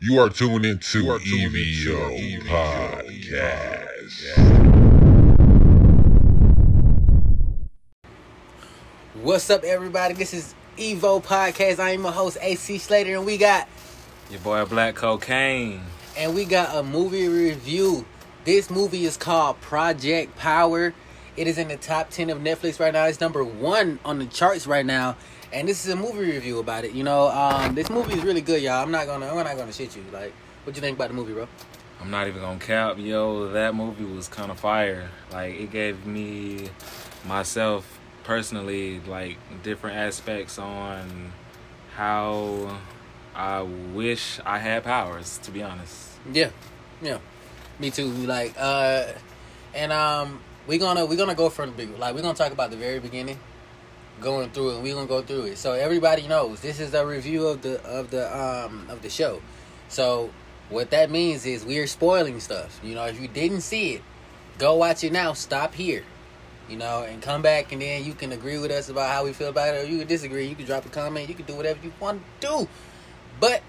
You are tuned into EVO Podcast. What's up, everybody? This is Evo Podcast. I am your host, AC Slater, and we got Your boy Black Cocaine. and we got a movie review. This movie is called Project Power. It is in the top ten of Netflix right now. It's number one on the charts right now, and this is a movie review about it. You know, um, this movie is really good, y'all. I'm not gonna, I'm not gonna shit you. Like, what you think about the movie, bro? I'm not even gonna cap, yo. That movie was kind of fire. Like it gave me myself personally like different aspects on how I wish I had powers. To be honest, Yeah, yeah, me too. Like, uh, and um, we're gonna we're gonna go from the big like we're gonna talk about the very beginning, going through it. and We gonna go through it so everybody knows this is a review of the of the um of the show. So what that means is we're spoiling stuff. You know, if you didn't see it, go watch it now. Stop here. You know, and come back, and then you can agree with us about how we feel about it, or you can disagree. You can drop a comment. You can do whatever you want to do. But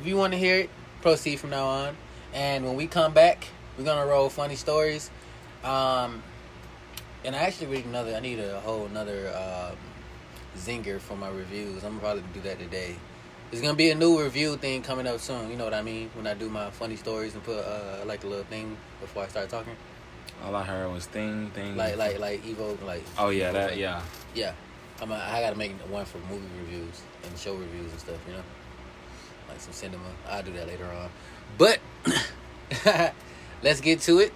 if you want to hear it, proceed from now on. And when we come back, we're gonna roll funny stories. Um, and I actually read another. I need a whole another um, zinger for my reviews. I'm gonna probably do that today. It's gonna be a new review thing coming up soon. You know what I mean? When I do my funny stories and put uh, like a little thing before I start talking, all I heard was thing, thing. like like like Evo, like Oh yeah, that yeah. yeah. I'm a, I gotta make one for movie reviews and show reviews and stuff. You know, like some cinema. I'll do that later on. But let's get to it.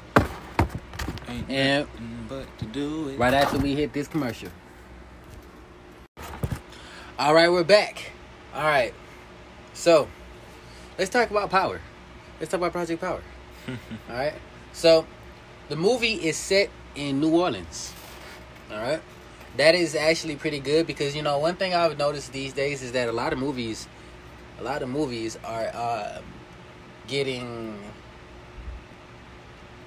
Ain't And- but to do it. right after we hit this commercial. All right, we're back. All right, so let's talk about Power. Let's talk about Project Power. All right, so the movie is set in New Orleans. All right, that is actually pretty good because you know one thing I've noticed these days is that a lot of movies, a lot of movies are uh, getting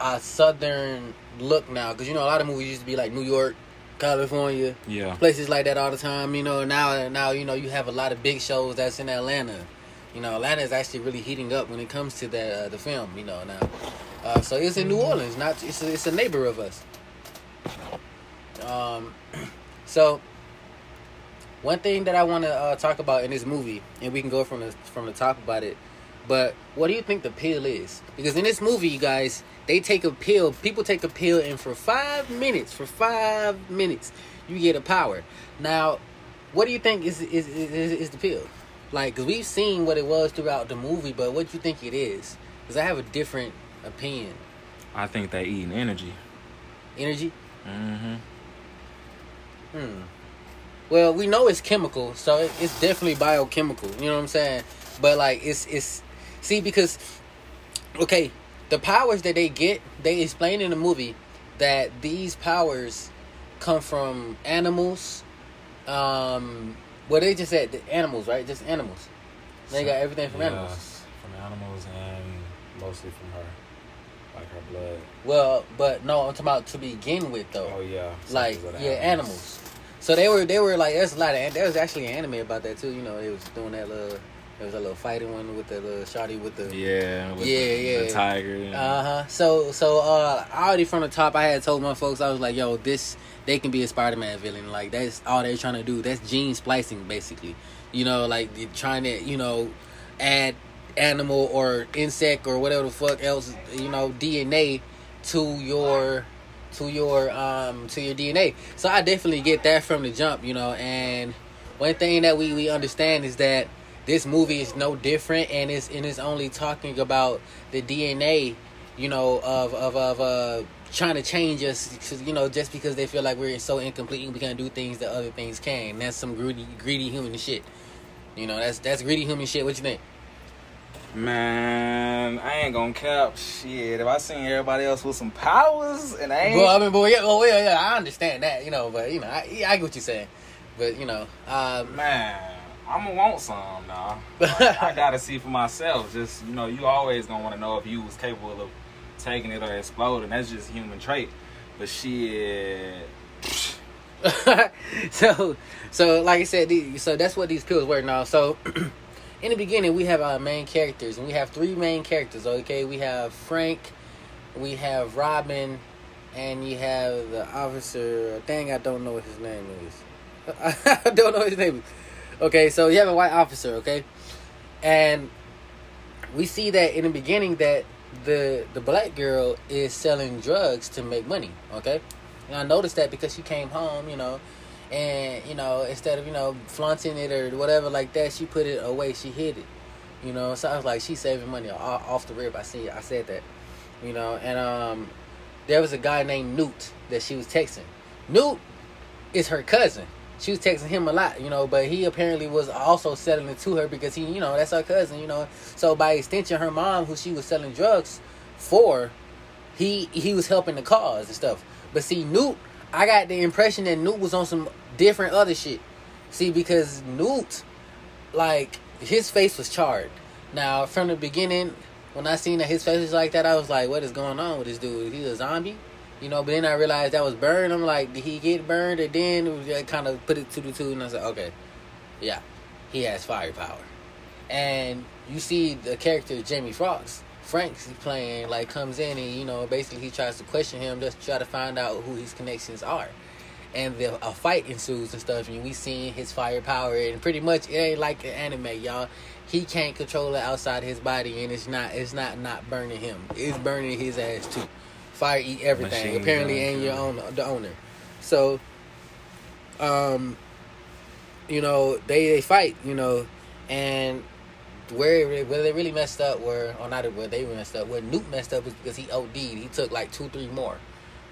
a southern look now because you know a lot of movies used to be like New York, California, Yeah. places like that all the time. You know now now you know you have a lot of big shows that's in Atlanta. You know Atlanta is actually really heating up when it comes to the uh, the film. You know now, uh, so it's in New Orleans. Not it's a, it's a neighbor of us. Um, so one thing that I want to uh, talk about in this movie, and we can go from the from the top about it. But what do you think the pill is? Because in this movie, you guys, they take a pill. People take a pill, and for five minutes, for five minutes, you get a power. Now, what do you think is is is, is the pill? Like, cause we've seen what it was throughout the movie, but what do you think it is? Because I have a different opinion. I think they eating energy. Energy. Mm-hmm. Hmm. Well, we know it's chemical, so it, it's definitely biochemical. You know what I'm saying? But like, it's it's see because okay, the powers that they get, they explain in the movie that these powers come from animals. Um, well, they just said the animals, right? Just animals. They got everything from animals. From animals and mostly from her, like her blood. Well, but no, I'm talking about to begin with though. Oh yeah. like yeah, the animals. So they were they were like there's a lot of there was actually an anime about that too. You know, they was doing that little there was a little fighting one with the little shotty with the Yeah. With Yeah, the, yeah. The tiger. uh huh. So so uh already from the top I had told my folks I was like yo this they can be a Spider Man villain like that's all they're trying to do that's gene splicing basically. You know like you're trying to you know add animal or insect or whatever the fuck else you know DNA to your to your um to your DNA. So I definitely get that from the jump, you know. And one thing that we we understand is that this movie is no different, and it's and it's only talking about the DNA, you know, of of of uh trying to change us, you know, just because they feel like we're so incomplete and we can't do things that other things can. And that's some greedy greedy human shit. You know, that's that's greedy human shit. What you think? Man, I ain't gonna cap shit. If I seen everybody else with some powers and I ain't Well, I mean, boy, yeah, oh yeah, yeah, I understand that, you know, but you know, I, I get what you're saying, but you know, um, man, I'm gonna want some now. Like, I gotta see for myself. Just you know, you always gonna want to know if you was capable of taking it or exploding. That's just human trait. But shit, so so like I said, the- so that's what these pills were now. So in the beginning we have our main characters, and we have three main characters. Okay, we have Frank, we have Robin, and you have the officer. Dang, I don't know what his name is. I don't know his name is. Okay, so you have a white officer. Okay, and we see that in the beginning that the the black girl is selling drugs to make money. Okay, and I noticed that because she came home, you know, and you know instead of you know flaunting it or whatever like that, she put it away. She hid it. You know, so I was like, she's saving money off the rip. I see, I said that. You know, and um, there was a guy named Newt that she was texting. Newt is her cousin. She was texting him a lot, you know, but he apparently was also selling it to her because he, you know, that's her cousin, you know. So by extension, her mom, who she was selling drugs for, he he was helping the cause and stuff. But see, Newt, I got the impression that Newt was on some different other shit. See, because Newt, like, his face was charred. Now, from the beginning, when I seen that his face was like that, I was like, what is going on with this dude? He's a zombie? You know, but then I realized that was burned. I'm like, did he get burned? And then it was, kind of put it to the two, and I said, okay, yeah, he has firepower. And you see the character Jamie Foxx, Frank's playing, like comes in and you know basically he tries to question him, just to try to find out who his connections are. And the, a fight ensues and stuff, and we see his firepower, and pretty much it ain't like an anime, y'all. He can't control it outside his body, and it's not it's not not burning him. It's burning his ass too. Fire eat everything. Machine apparently, and your own the owner. So, um, you know they they fight. You know, and where where they really messed up were or not where they messed up where Newt messed up is because he OD'd. He took like two three more.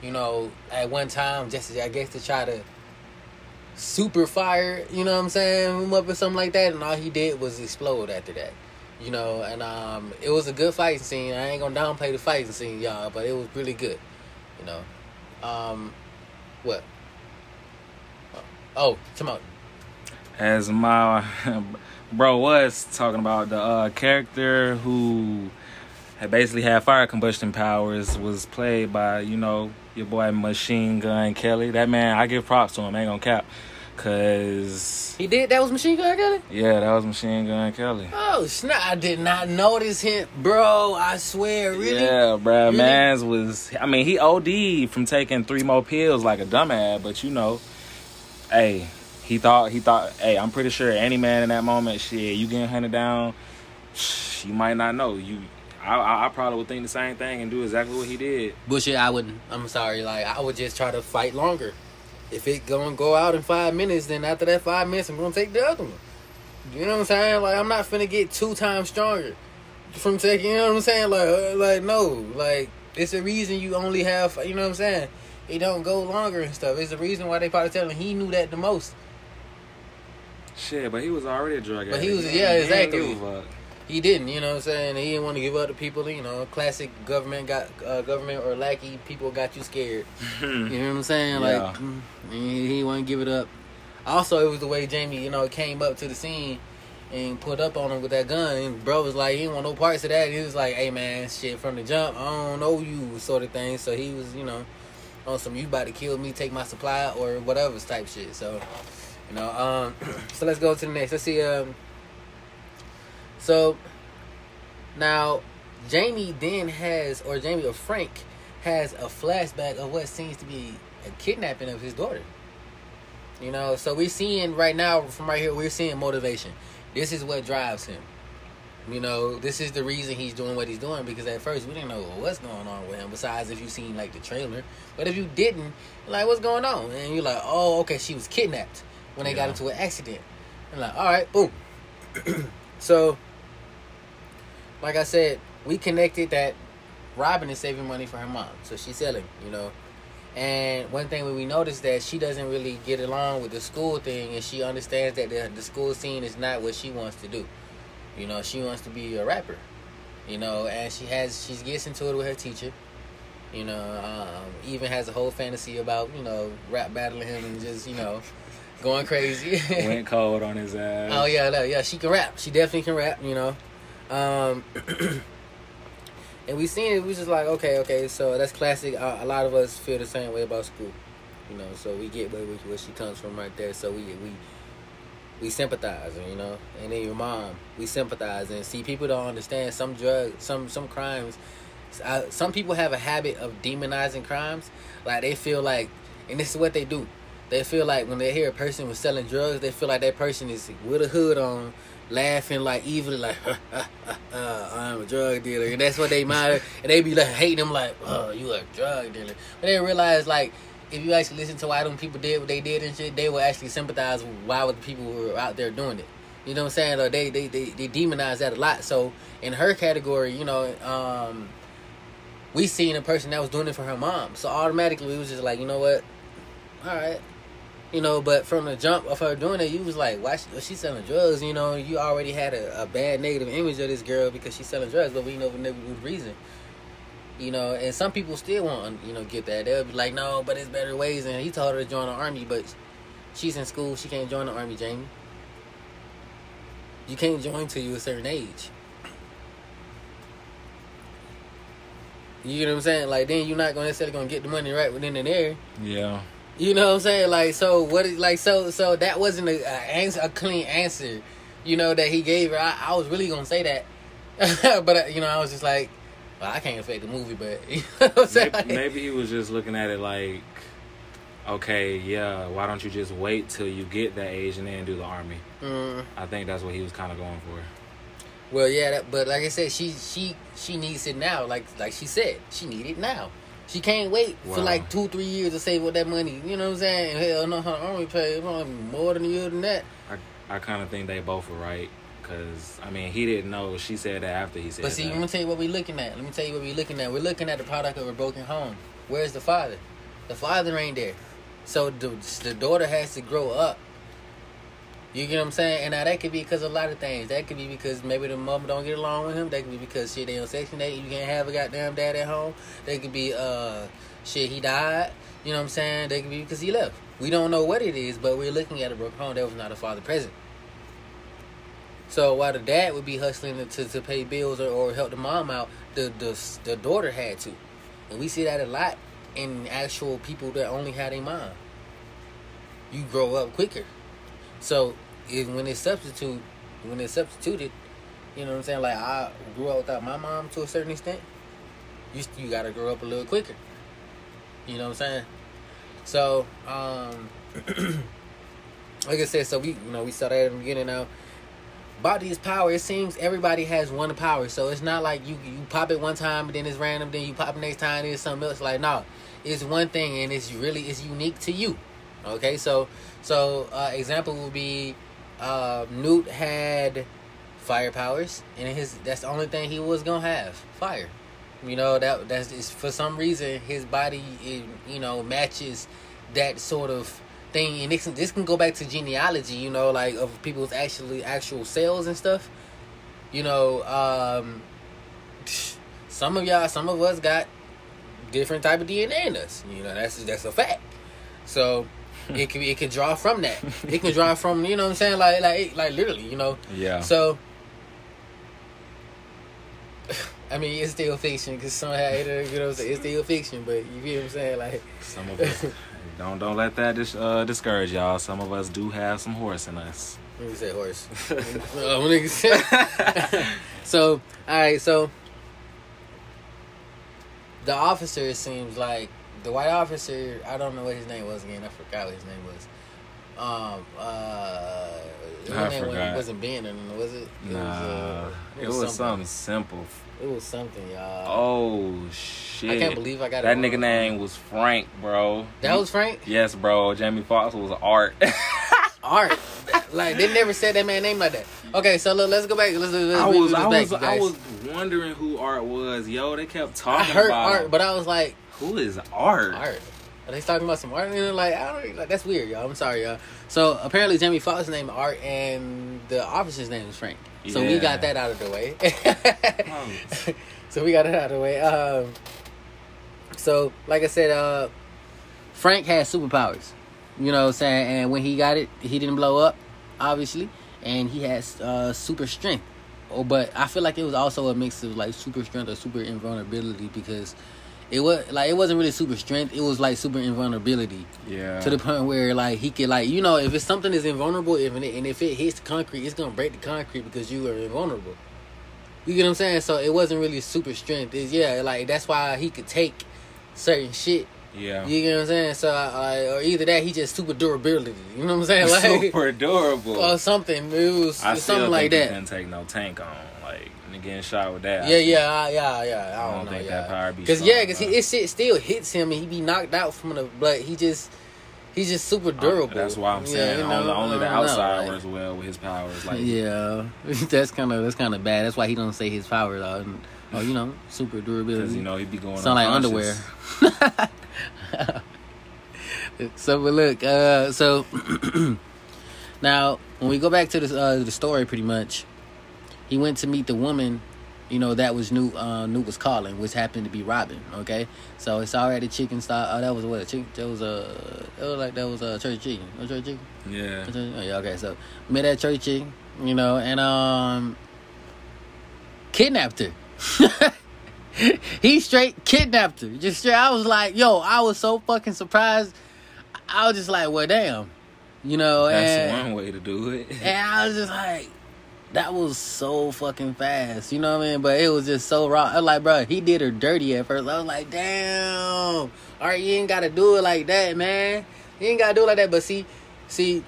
You know, at one time just I guess to try to super fire. You know what I'm saying? Him up or something like that, and all he did was explode after that you know, and um, it was a good fighting scene. I ain't gonna downplay the fighting scene, y'all, but it was really good, you know. Um, what? Oh, come on. As my bro was talking about the uh, character who had basically had fire combustion powers was played by you know your boy Machine Gun Kelly. That man, I give props to him. I ain't gonna cap. Cause he did. That was Machine Gun Kelly. Yeah, that was Machine Gun Kelly. Oh snap! I did not notice him, bro. I swear, really. Yeah, bro. Really? Man's was. I mean, he OD from taking three more pills like a dumbass. But you know, hey, he thought he thought. Hey, I'm pretty sure any man in that moment, shit, you getting hunted down, you might not know you. I, I, probably would think the same thing and do exactly what he did. Bullshit, I wouldn't. I'm sorry. Like I would just try to fight longer if it gonna go out in five minutes, then after that five minutes, I'm gonna take the other one. You know what I'm saying? Like I'm not finna get two times stronger from taking. You know what I'm saying? Like, uh, like no, like it's a reason you only have. You know what I'm saying? It don't go longer and stuff. It's the reason why they probably telling he knew that the most. Shit, but he was already a drug addict. But he was, yeah, exactly he didn't, you know what I'm saying? He didn't want to give up to people, you know, classic government got uh, government or lackey people got you scared. you know what I'm saying? Yeah. Like mm, he, he wouldn't give it up. Also, it was the way Jamie, you know, came up to the scene and put up on him with that gun. And bro was like, he didn't want no parts of that. He was like, hey man, shit, from the jump, I don't know you, sort of thing. So he was, you know, on some you about to kill me, take my supply or whatever type shit. So, you know, um, so let's go to the next. Let's see, um, so now Jamie then has, or Jamie or Frank has a flashback of what seems to be a kidnapping of his daughter. You know, so we're seeing right now from right here, we're seeing motivation. This is what drives him. You know, this is the reason he's doing what he's doing because at first we didn't know what's going on with him. Besides, if you seen like the trailer, but if you didn't, like what's going on, and you're like, oh, okay, she was kidnapped when they yeah. got into an accident. And like, all right, boom. so like I said, we connected that Robin is saving money for her mom, so she's selling, you know. And one thing we noticed that she doesn't really get along with the school thing, and she understands that the, the school scene is not what she wants to do. You know, she wants to be a rapper. You know, and she has she gets into it with her teacher. You know, um, even has a whole fantasy about you know rap battling him and just you know going crazy. Went cold on his ass. Oh yeah, yeah, she can rap. She definitely can rap. You know, um, and we seen it. We just like, okay, okay. So that's classic. Uh, a lot of us feel the same way about school, you know. So we get where, where she comes from right there. So we we we sympathize, you know, and then your mom, we sympathize, and see people don't understand some drugs, some some crimes. Uh, some people have a habit of demonizing crimes, like they feel like, and this is what they do. They feel like when they hear a person was selling drugs, they feel like that person is with a hood on, laughing like evilly, like uh, uh, uh, I'm a drug dealer, and that's what they mind, and they be like hating them like, oh, you a drug dealer, but they realize like if you actually listen to why them people did what they did and shit, they will actually sympathize with why the people were out there doing it. You know what I'm saying? Or they they they, they demonize that a lot. So in her category, you know, um, we seen a person that was doing it for her mom. So automatically we was just like, you know what? All right. You know, but from the jump of her doing it, you was like, why she, she's selling drugs? You know, you already had a, a bad negative image of this girl because she's selling drugs, but we know for good reason. You know, and some people still want you know get that. They'll be like, no, but it's better ways. And he told her to join the army, but she's in school. She can't join the army, Jamie. You can't join till you a certain age. You know what I'm saying? Like then you're not gonna necessarily gonna get the money right within and there. Yeah. You know what I'm saying? Like so, what? Is, like so, so that wasn't a, a answer, a clean answer. You know that he gave her. I, I was really gonna say that, but uh, you know I was just like, well, I can't affect the movie, but you know what I'm saying? Maybe, maybe he was just looking at it like, okay, yeah, why don't you just wait till you get that age and then do the army? Mm, I think that's what he was kind of going for. well, yeah, that, but like I said, she she she needs it now. Like like she said, she need it now. She can't wait for like two three years to save up that money. You know what I'm saying? Hell no, her army pay more than a year than that. I, I kind of think they both were right. Because, I mean, he didn't know. She said that after he said that. But see, that. let me tell you what we're looking at. Let me tell you what we're looking at. We're looking at the product of a broken home. Where's the father? The father ain't there. So the, the daughter has to grow up. You get what I'm saying? And now that could be because a lot of things. That could be because maybe the mom don't get along with him. That could be because shit they on section eight. You can't have a goddamn dad at home. That could be uh shit he died. You know what I'm saying? That could be because he left. We don't know what it is, but we're looking at a broken home. that was not a father present. So while the dad would be hustling to, to pay bills or, or help the mom out, the, the the daughter had to, and we see that a lot in actual people that only had a mom. You grow up quicker, so when it's substitute, when it's substituted, you know what I'm saying. Like I grew up without my mom to a certain extent. You you gotta grow up a little quicker. You know what I'm saying. So um, like I said, so we you know we saw that at the beginning now about these power, it seems everybody has one power. So it's not like you you pop it one time and then it's random, then you pop it next time and it's something else. Like no, it's one thing and it's really it's unique to you. Okay, so so uh, example would be uh, Newt had fire powers and his that's the only thing he was gonna have fire. You know that that's is for some reason his body it, you know matches that sort of thing and this, this can go back to genealogy you know like of people's actually actual cells and stuff you know um some of y'all some of us got different type of dna in us you know that's that's a fact so it can it can draw from that it can draw from you know what i'm saying like like like literally you know yeah. so I mean, it's still fiction because somehow it, you know, what I'm saying? it's still fiction. But you feel what I'm saying? Like, Some of us don't don't let that dis- uh, discourage y'all. Some of us do have some horse in us. Let me say horse. so, all right, so the officer seems like the white officer. I don't know what his name was again. I forgot what his name was. Um, uh, I name forgot. wasn't Ben, or nothing, was it? It Nah, uh, it was something simple. It was something, y'all. Oh shit! I can't believe I got that nigga name was Frank, bro. That was Frank. yes, bro. Jamie Foxx was Art. Art. like they never said that man name like that. Okay, so look, let's go back. Let's, let's I was I back, was I was wondering who Art was. Yo, they kept I talking heard about art, him. but I was like, who is Art? art. Are they talking about some art? And they're like, I don't like that's weird, y'all. I'm sorry, y'all. So apparently Jamie Foxx's name is Art and the officer's name is Frank. So we got that out of the way. Oh. so we got it out of the way. Um, so like I said, uh, Frank has superpowers. You know what I'm saying? And when he got it, he didn't blow up, obviously. And he has uh, super strength. Oh, but I feel like it was also a mix of like super strength or super invulnerability because it was like it wasn't really super strength. It was like super invulnerability Yeah. to the point where like he could like you know if it's something that's invulnerable, if it, and if it hits the concrete, it's gonna break the concrete because you are invulnerable. You get what I'm saying? So it wasn't really super strength. It's yeah, like that's why he could take certain shit. yeah. You get what I'm saying? So like, or either that he just super durability. You know what I'm saying? Like Super adorable. or something. It was I something like he that. couldn't take no tank on. Getting shot with that. Yeah, yeah, I- yeah, yeah. I I don't, don't know. think yeah. that power be Cause yeah, cause he, it shit still hits him and he be knocked out from the. But he just, he's just super durable. That's why I'm Yeah, saying you know, only, only the know, outside works well with his powers. Like Yeah, that's kind of that's kind of bad. That's why he don't say his powers. And, oh, you know, super durability. because you know he'd be going Sound like underwear. so but look, uh, so now when we go back to the uh, the story, pretty much, he went to meet the woman, you know, that was new. Uh, new was calling, which happened to be Robin. Okay, so it's already chicken style. Oh, that was what? A chicken? That was a. It was like that was a church chicken. A church chicken. Yeah. Oh, yeah, okay, so met at church chicken, you know, and um, kidnapped her. he straight kidnapped her. Just straight. I was like, yo, I was so fucking surprised. I was just like, well, damn, you know, That's and one way to do it. and I was just like, that was so fucking fast, you know what I mean? But it was just so raw. I was like, bro, he did her dirty at first. I was like, damn, all right, you ain't got to do it like that, man. You ain't got to do it like that. But see, see,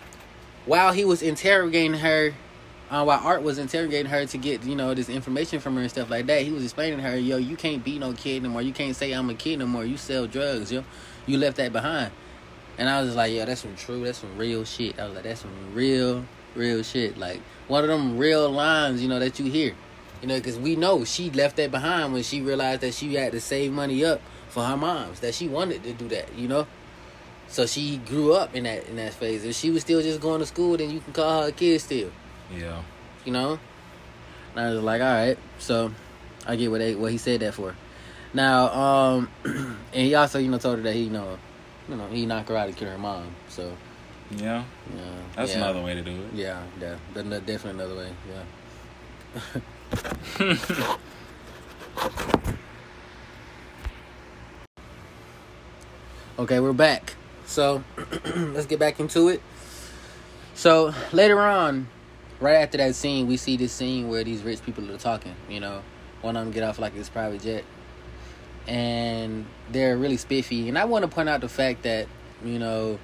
while he was interrogating her, uh, while Art was interrogating her to get you know this information from her and stuff like that, he was explaining to her, yo, you can't be no kid no more. You can't say I'm a kid no more. You sell drugs, yo. You left that behind. And I was just like, yo, that's some true, that's some real shit. I was like, that's some real, real shit. Like one of them real lines, you know, that you hear. You know, because we know she left that behind when she realized that she had to save money up for her moms. That she wanted to do that, you know. So she grew up in that in that phase. If she was still just going to school, then you can call her a kid still, Yeah. you know. And I was like, all right, so I get what they what he said that for. Now, um, and he also, you know, told her that he, you know, you know, he knocked her out to kill her mom. So Yeah. yeah, That's yeah. another way to do it. Yeah, yeah, definitely another way. Yeah. okay, we're back. So let's get back into it. So later on, right after that scene, we see this scene where these rich people are talking. You know, one of them get off like this private jet, and they're really spiffy. And I want to point out the fact that you know,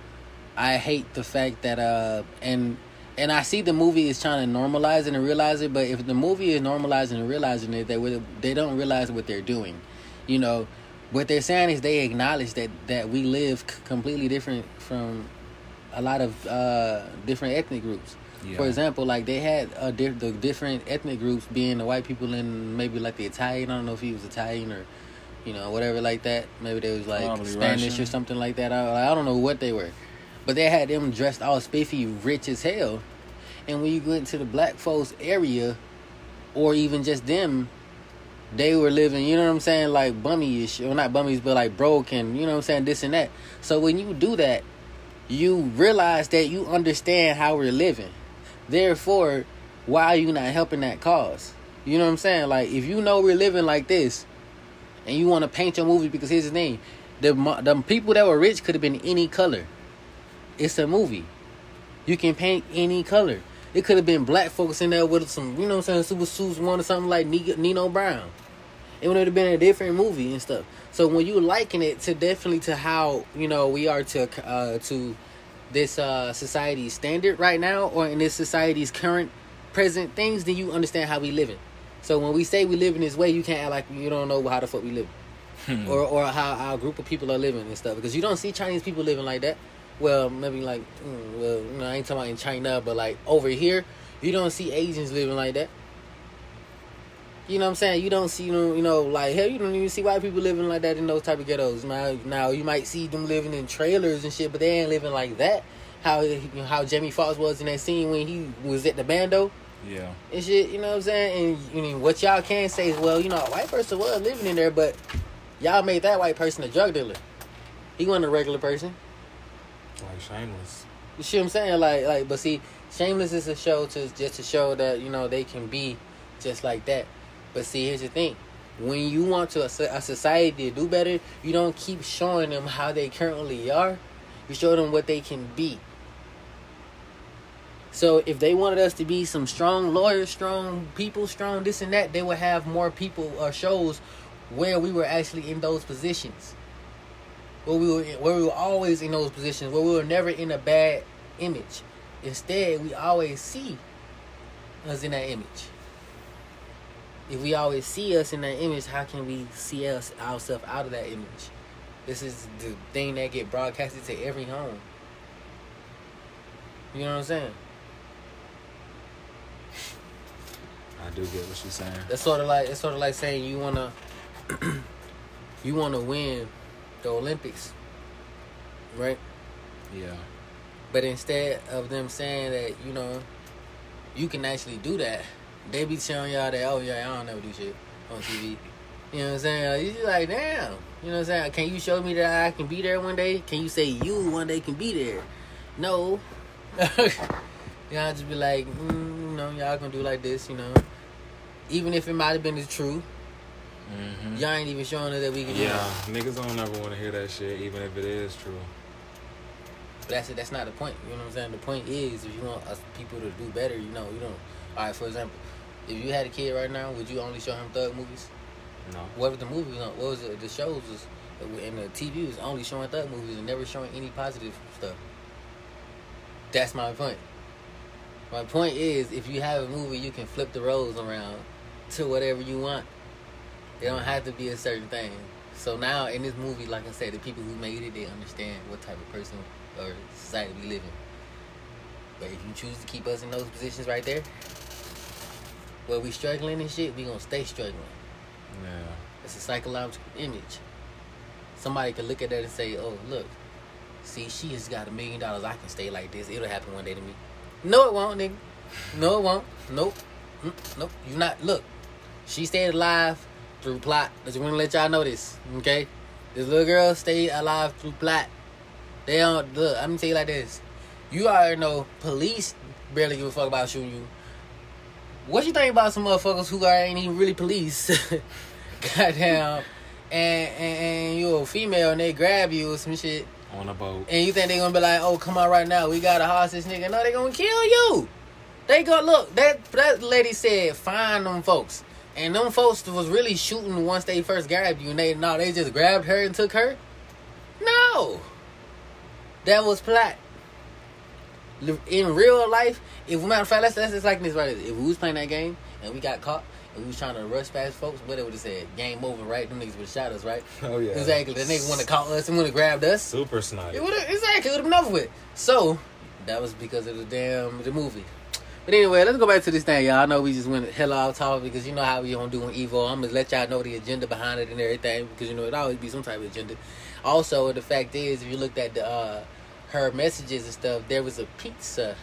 I hate the fact that uh and and I see the movie is trying to normalize it and realize it, but if the movie is normalizing and realizing it, they would they don't realize what they're doing. You know, what they're saying is they acknowledge that that we live c- completely different from a lot of uh different ethnic groups. Yeah. For example, like they had uh, di- the different ethnic groups being the white people and maybe like the Italian. I don't know if he was Italian or you know whatever like that. Maybe they was like Probably Spanish Russian. or something like that. I, I don't know what they were, but they had them dressed all spiffy, rich as hell. And when you go into the black folks area, or even just them, they were living, you know what I'm saying, like bummy-ish, or not bummies, but like broke and, you know what I'm saying, this and that. So when you do that, you realize that you understand how we're living. Therefore, why are you not helping that cause? You know what I'm saying? Like, if you know we're living like this, and you want to paint your movie because here's the thing, the the people that were rich could have been any color. It's a movie. You can paint any color. It could have been black folks in there with some, you know what I'm saying, super suits, one or something like Nino Brown. It would have been a different movie and stuff. So when you liken it to definitely to how you know we are to uh, to this uh, society's standard right now, or in this society's current present things, then you understand how we live living. So when we say we live in this way, you can't act like you don't know how the fuck we live, or or how our group of people are living and stuff. Because you don't see Chinese people living like that. Well, maybe like, mm, well, you know, I ain't talking about in China, but like over here, you don't see Asians living like that. You know what I'm saying? You don't see, you know, you know, like hell, you don't even see white people living like that in those type of ghettos. Now, now you might see them living in trailers and shit, but they ain't living like that. How how Jamie Foxx was in that scene when he was at the bando Yeah. and shit. You know what I'm saying? And you know what y'all can say is, well, you know, a white person was living in there, but y'all made that white person a drug dealer. He wasn't a regular person. Like shameless. You see what I'm saying? Like, like, but see, Shameless is a show to just to show that you know they can be just like that. But see, here's the thing: when you want to a, a society to do better, you don't keep showing them how they currently are. You show them what they can be. So if they wanted us to be some strong lawyers, strong people, strong this and that, they would have more people or shows where we were actually in those positions. Where we were where we were always in those positions, where we were never in a bad image. Instead, we always see us in that image. If we always see us in that image, how can we see us ourselves out of that image? This is the thing that get broadcasted to every home. You know what I'm saying? I do get what you're saying. That's sort of like it's sort of like saying you wanna you wanna win the Olympics, right? Yeah. But instead of them saying that you know you can actually do that, they be telling y'all that oh yeah I don't never do shit on TV. You know what I'm saying? You like damn. You know what I'm saying? Can you show me that I can be there one day? Can you say you one day can be there? No. y'all just be like, mm, you know, y'all gonna do like this, you know. Even if it might have been the truth, Mm-hmm. y'all ain't even showing us that we can do Yeah, that. niggas don't ever want to hear that shit, even if it is true. But that's it. That's not the point. You know what I'm saying? The point is, if you want us people to do better, you know, you don't. All right, for example, if you had a kid right now, would you only show him thug movies? No. What was the movies on? What was it? The shows was and the TV was only showing thug movies and never showing any positive stuff. That's my point. My point is, if you have a movie, you can flip the roles around to whatever you want. It don't have to be a certain thing. So now in this movie, like I said, the people who made it, they understand what type of person or society we live in. But if you choose to keep us in those positions right there, where we struggling and shit, we gonna stay struggling. Yeah. It's a psychological image. Somebody could look at that and say, "Oh, look, see, she has got a million dollars. I can stay like this. It'll happen one day to me." No, it won't, nigga. No, it won't. Nope. Mm, Nope. You not. Look, she stayed alive through plot. I just want to let y'all know this, okay? This little girl stayed alive through plot. They don't look. I'm gonna tell you like this. You already know police barely give a fuck about shooting you. What you think about some motherfuckers who are ain't even really police? Goddamn. And, and and you're a female and they grab you or some shit. On a boat. And you think they gonna be like, oh, come on right now, we gotta hostage nigga. No, they gonna kill you. They go look, that that lady said find them folks. And them folks was really shooting once they first grabbed you and they no, they just grabbed her and took her. No. That was plot. In real life, if matter of fact, let's let's just like this right. If we was playing that game and we got caught and we was trying to rush past folks, what they would have said, game over, right? Them niggas would have shot us, right? Oh yeah. Exactly. The nigga would have caught us and would have grabbed us. Super sniper. It would exactly would have been over with. So that was because of the damn the movie. But anyway, let's go back to this thing, y'all. I know we just went hell off topic because you know how we don't do an Evo. I'm gonna let y'all know the agenda behind it and everything because you know it always be some type of agenda. Also, the fact is, if you looked at the uh, her messages and stuff, there was a pizza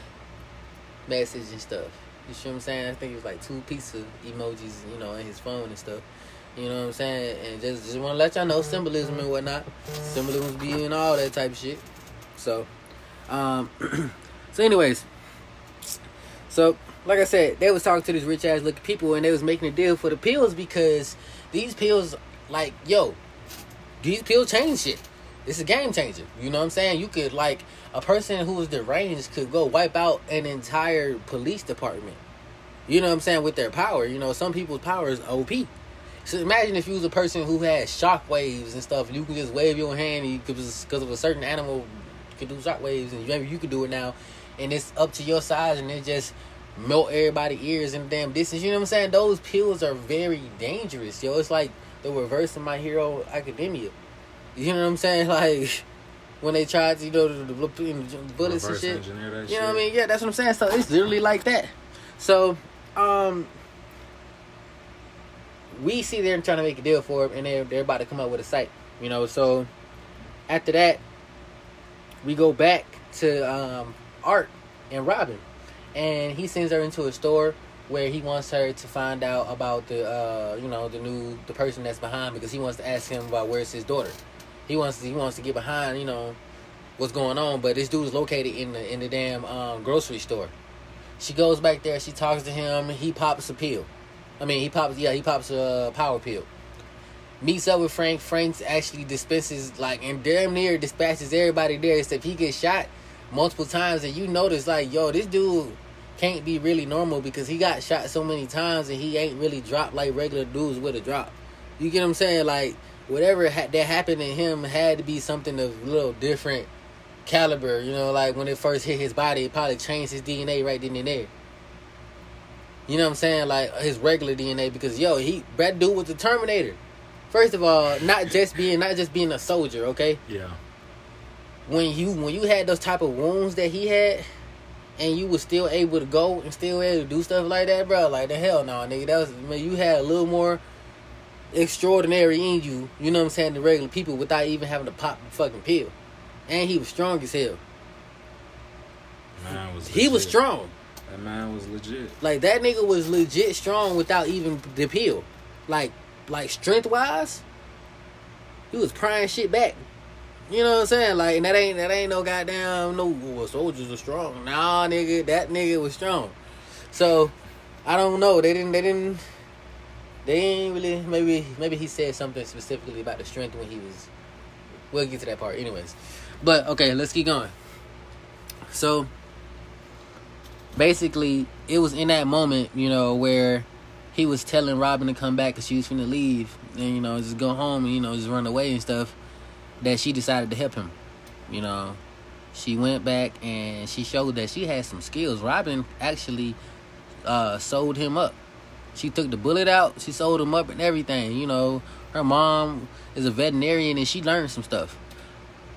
message and stuff. You see what I'm saying? I think it was like two pizza emojis, you know, in his phone and stuff. You know what I'm saying? And just just want to let y'all know symbolism and whatnot. Symbolism be and all that type of shit. So, um, so anyways, so like I said, they was talking to these rich ass looking people and they was making a deal for the pills because these pills, like, yo, these pills change shit. It's a game changer. You know what I'm saying? You could like a person who was deranged could go wipe out an entire police department. You know what I'm saying? With their power. You know, some people's power is OP. So imagine if you was a person who had shock waves and stuff, you can just wave your hand because of a certain animal could do shock waves and maybe you could do it now and it's up to your size and it just melt everybody ears and damn distance. You know what I'm saying? Those pills are very dangerous, yo. It's like the reverse of my hero academia. You know what I'm saying? Like when they tried to, you know, the, the, the bullets Reverse and shit. You know what I mean? Yeah, that's what I'm saying. So it's literally like that. So, um, we see them trying to make a deal for him, and they're they're about to come up with a site. You know, so after that, we go back to um, Art and Robin, and he sends her into a store where he wants her to find out about the uh, you know the new the person that's behind because he wants to ask him about where's his daughter. He wants to, he wants to get behind you know what's going on, but this dude is located in the in the damn um, grocery store. She goes back there, she talks to him, he pops a pill. I mean, he pops yeah, he pops a power pill. meets up with Frank. Frank actually dispenses like and damn near dispatches everybody there except he gets shot multiple times and you notice like yo this dude can't be really normal because he got shot so many times and he ain't really dropped like regular dudes would have dropped. You get what I'm saying? Like whatever ha- that happened to him had to be something of a little different caliber. You know, like when it first hit his body, it probably changed his DNA right then and there. You know what I'm saying? Like his regular DNA because yo, he that dude was the Terminator. First of all, not just being not just being a soldier, okay? Yeah. When you when you had those type of wounds that he had, and you was still able to go and still able to do stuff like that, bro. Like the hell no, nigga. That was man, you had a little more extraordinary in you. You know what I'm saying? The regular people without even having to pop the fucking pill, and he was strong as hell. Man was He was strong. That man was legit. Like that nigga was legit strong without even the pill. Like like strength wise, he was prying shit back. You know what I'm saying? Like and that ain't that ain't no goddamn no well, soldiers are strong. Nah nigga, that nigga was strong. So I don't know. They didn't they didn't they ain't really maybe maybe he said something specifically about the strength when he was we'll get to that part anyways. But okay, let's keep going. So basically it was in that moment, you know, where he was telling Robin to come back because she was finna leave and you know just go home and you know just run away and stuff. That she decided to help him. You know, she went back and she showed that she had some skills. Robin actually uh, sold him up. She took the bullet out. She sold him up and everything. You know, her mom is a veterinarian and she learned some stuff.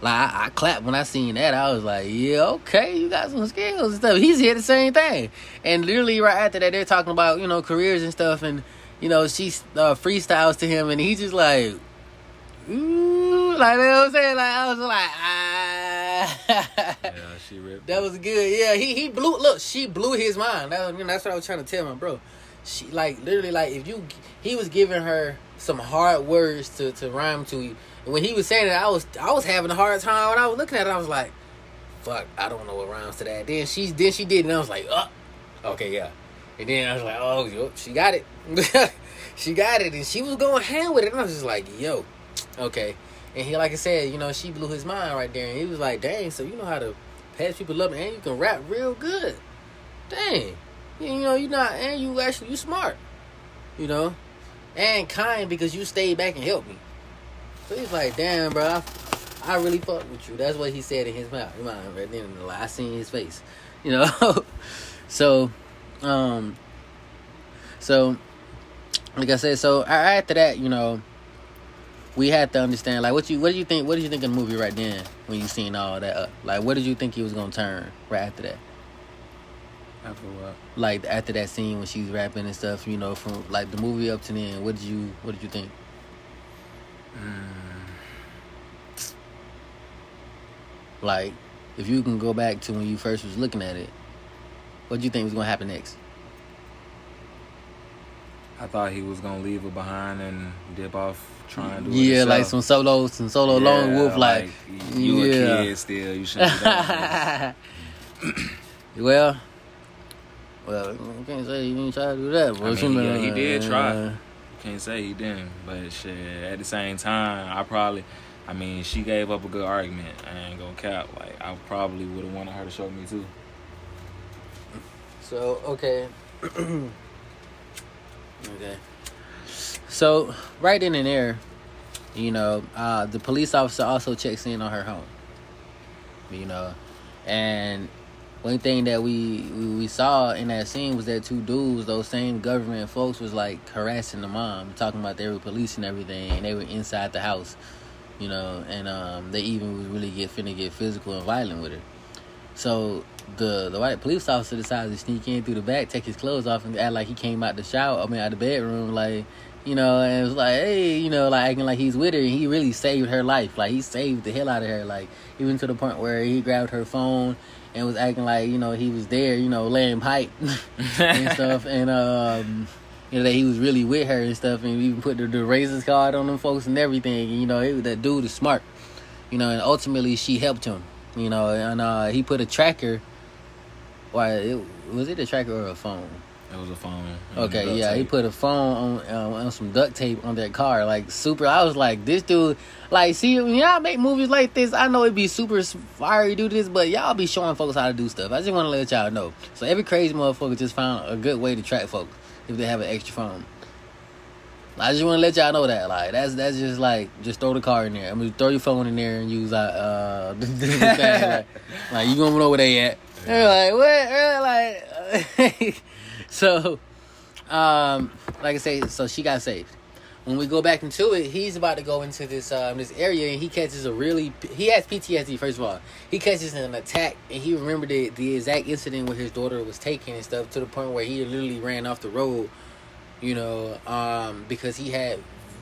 Like I, I clapped when I seen that. I was like, yeah, okay, you got some skills and stuff. He's here the same thing. And literally right after that, they're talking about you know careers and stuff, and you know she uh, freestyles to him, and he's just like, like you know what I'm saying. Like I was like, ah. Yeah, she ripped. That was good. Yeah, he he blew. Look, she blew his mind. That you know, that's what I was trying to tell my bro. She like literally like if you he was giving her some hard words to to rhyme to. And when he was saying it, I was I was having a hard time when I was looking at it. I was like, "Fuck, I don't know what rhymes to that." Then she then she did, and I was like, "Uh, okay, yeah." And then I was like, "Oh, yo, she got it, she got it," and she was going ham with it. And I was just like, "Yo, okay." And he, like I said, you know, she blew his mind right there, and he was like, "Dang, so you know how to pass people up, and you can rap real good. Dang, you know, you're not, and you actually you smart, you know, and kind because you stayed back and helped me." So he's like, "Damn, bro, I, really fuck with you." That's what he said in his mouth. Mind right then, I seen his face, you know. so, um, so like I said, so after that, you know, we had to understand like what you what do you think what did you think of the movie right then when you seen all that up? Like what did you think he was gonna turn right after that? After what? Like after that scene when she's rapping and stuff, you know, from like the movie up to then, what did you what did you think? Mm. Like, if you can go back to when you first was looking at it, what do you think was gonna happen next? I thought he was gonna leave her behind and dip off trying to do Yeah, like some solo, some solo lone wolf, like, you yeah. a kid still. You shouldn't. Well, well, I can't say he didn't try to do that, but I mean, yeah, he did try. uh, Can't say he didn't, but shit. At the same time, I probably, I mean, she gave up a good argument. I ain't gonna cap. Like I probably would have wanted her to show me too. So okay, okay. So right in and there, you know, uh, the police officer also checks in on her home. You know, and one thing that we, we we saw in that scene was that two dudes, those same government folks, was like harassing the mom, talking about they were police and everything, and they were inside the house. You know, and um, they even was really get finna get physical and violent with her. So the the white police officer decides to sneak in through the back, take his clothes off, and act like he came out the shower. I mean, out the bedroom, like you know, and it was like, hey, you know, like acting like he's with her, and he really saved her life. Like he saved the hell out of her. Like even to the point where he grabbed her phone and was acting like you know he was there, you know, laying pipe and stuff, and um. You know that he was really with her and stuff, and even put the, the razors card on them folks and everything. And, you know, it, that dude is smart. You know, and ultimately she helped him. You know, and uh, he put a tracker. Why it, was it a tracker or a phone? It was a phone. Okay, yeah, he put a phone on uh, on some duct tape on that car, like super. I was like, this dude, like, see, when y'all make movies like this, I know it'd be super fiery to do this, but y'all be showing folks how to do stuff. I just want to let y'all know. So every crazy motherfucker just found a good way to track folks if they have an extra phone. I just want to let y'all know that, like, that's that's just like, just throw the car in there. I mean, throw your phone in there and use uh, uh the thing, like, like, you gonna know where they at. They're like, what? They're like, so, um, like I say, so she got saved. When we go back into it, he's about to go into this um, this area, and he catches a really he has PTSD. First of all, he catches an attack, and he remembered the, the exact incident where his daughter was taken and stuff to the point where he literally ran off the road, you know, um, because he had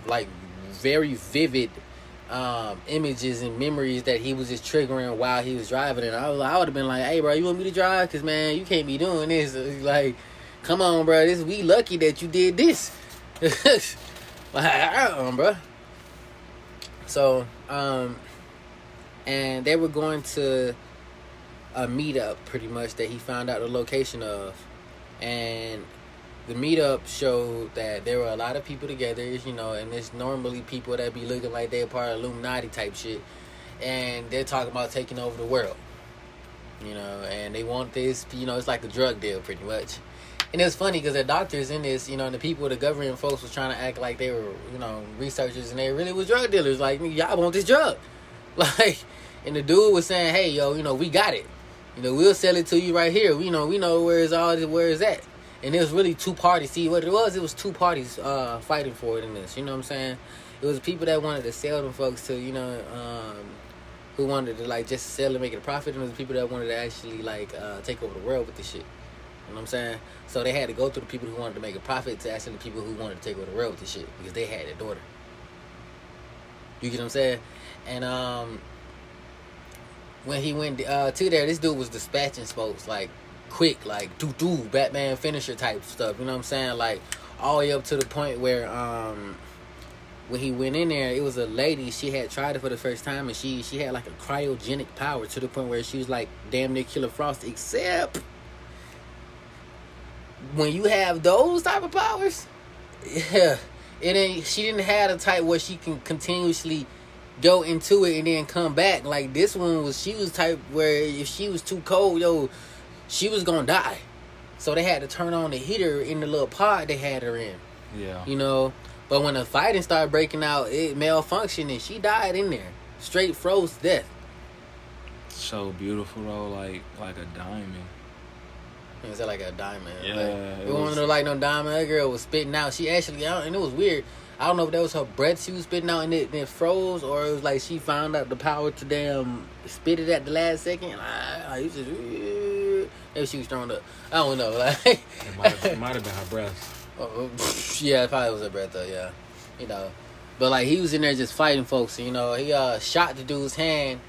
like very vivid um, images and memories that he was just triggering while he was driving. And I was, I would have been like, "Hey, bro, you want me to drive? Cause man, you can't be doing this. Like, come on, bro. This we lucky that you did this." um, bro. So, um, and they were going to a meetup, pretty much that he found out the location of, and the meetup showed that there were a lot of people together, you know, and it's normally people that be looking like they're part of Illuminati type shit, and they're talking about taking over the world, you know, and they want this, you know, it's like a drug deal pretty much. And it was funny because the doctors in this, you know, and the people, the government folks was trying to act like they were, you know, researchers and they really was drug dealers. Like, y'all want this drug. Like, and the dude was saying, hey, yo, you know, we got it. You know, we'll sell it to you right here. We know, we know where it's all, where it's at and it was really two parties. See what it was? It was two parties uh, fighting for it in this. You know what I'm saying? It was people that wanted to sell them folks to you know um, who wanted to like just sell and make it a profit, and it was people that wanted to actually like uh, take over the world with this shit. You know what I'm saying? So they had to go through the people who wanted to make a profit to actually the people who wanted to take over the with shit because they had a daughter. You get what I'm saying? And um, when he went uh, to there, this dude was dispatching folks like quick, like do do Batman finisher type stuff. You know what I'm saying? Like all the way up to the point where um when he went in there, it was a lady. She had tried it for the first time, and she she had like a cryogenic power to the point where she was like damn near Killer Frost. Except when you have those type of powers, yeah, it ain't. She didn't have a type where she can continuously go into it and then come back. Like this one was, she was type where if she was too cold, yo, she was gonna die. So they had to turn on the heater in the little pod they had her in. Yeah. You know, but when the fighting started breaking out, it malfunctioned and she died in there, straight froze death. So beautiful though, like like a diamond. It was like a diamond. Yeah, like, it it, wasn't was- like no diamond. That girl was spitting out. She actually, I don't- and it was weird. I don't know if that was her breath she was spitting out and it, it froze, or it was like she found out the power to damn spit it at the last second. I, I used to, maybe she was thrown up. I don't know. Like, It might have, it might have been her breath. Oh, yeah, it probably was her breath though, yeah. You know. But like he was in there just fighting folks, you know, he uh shot the dude's hand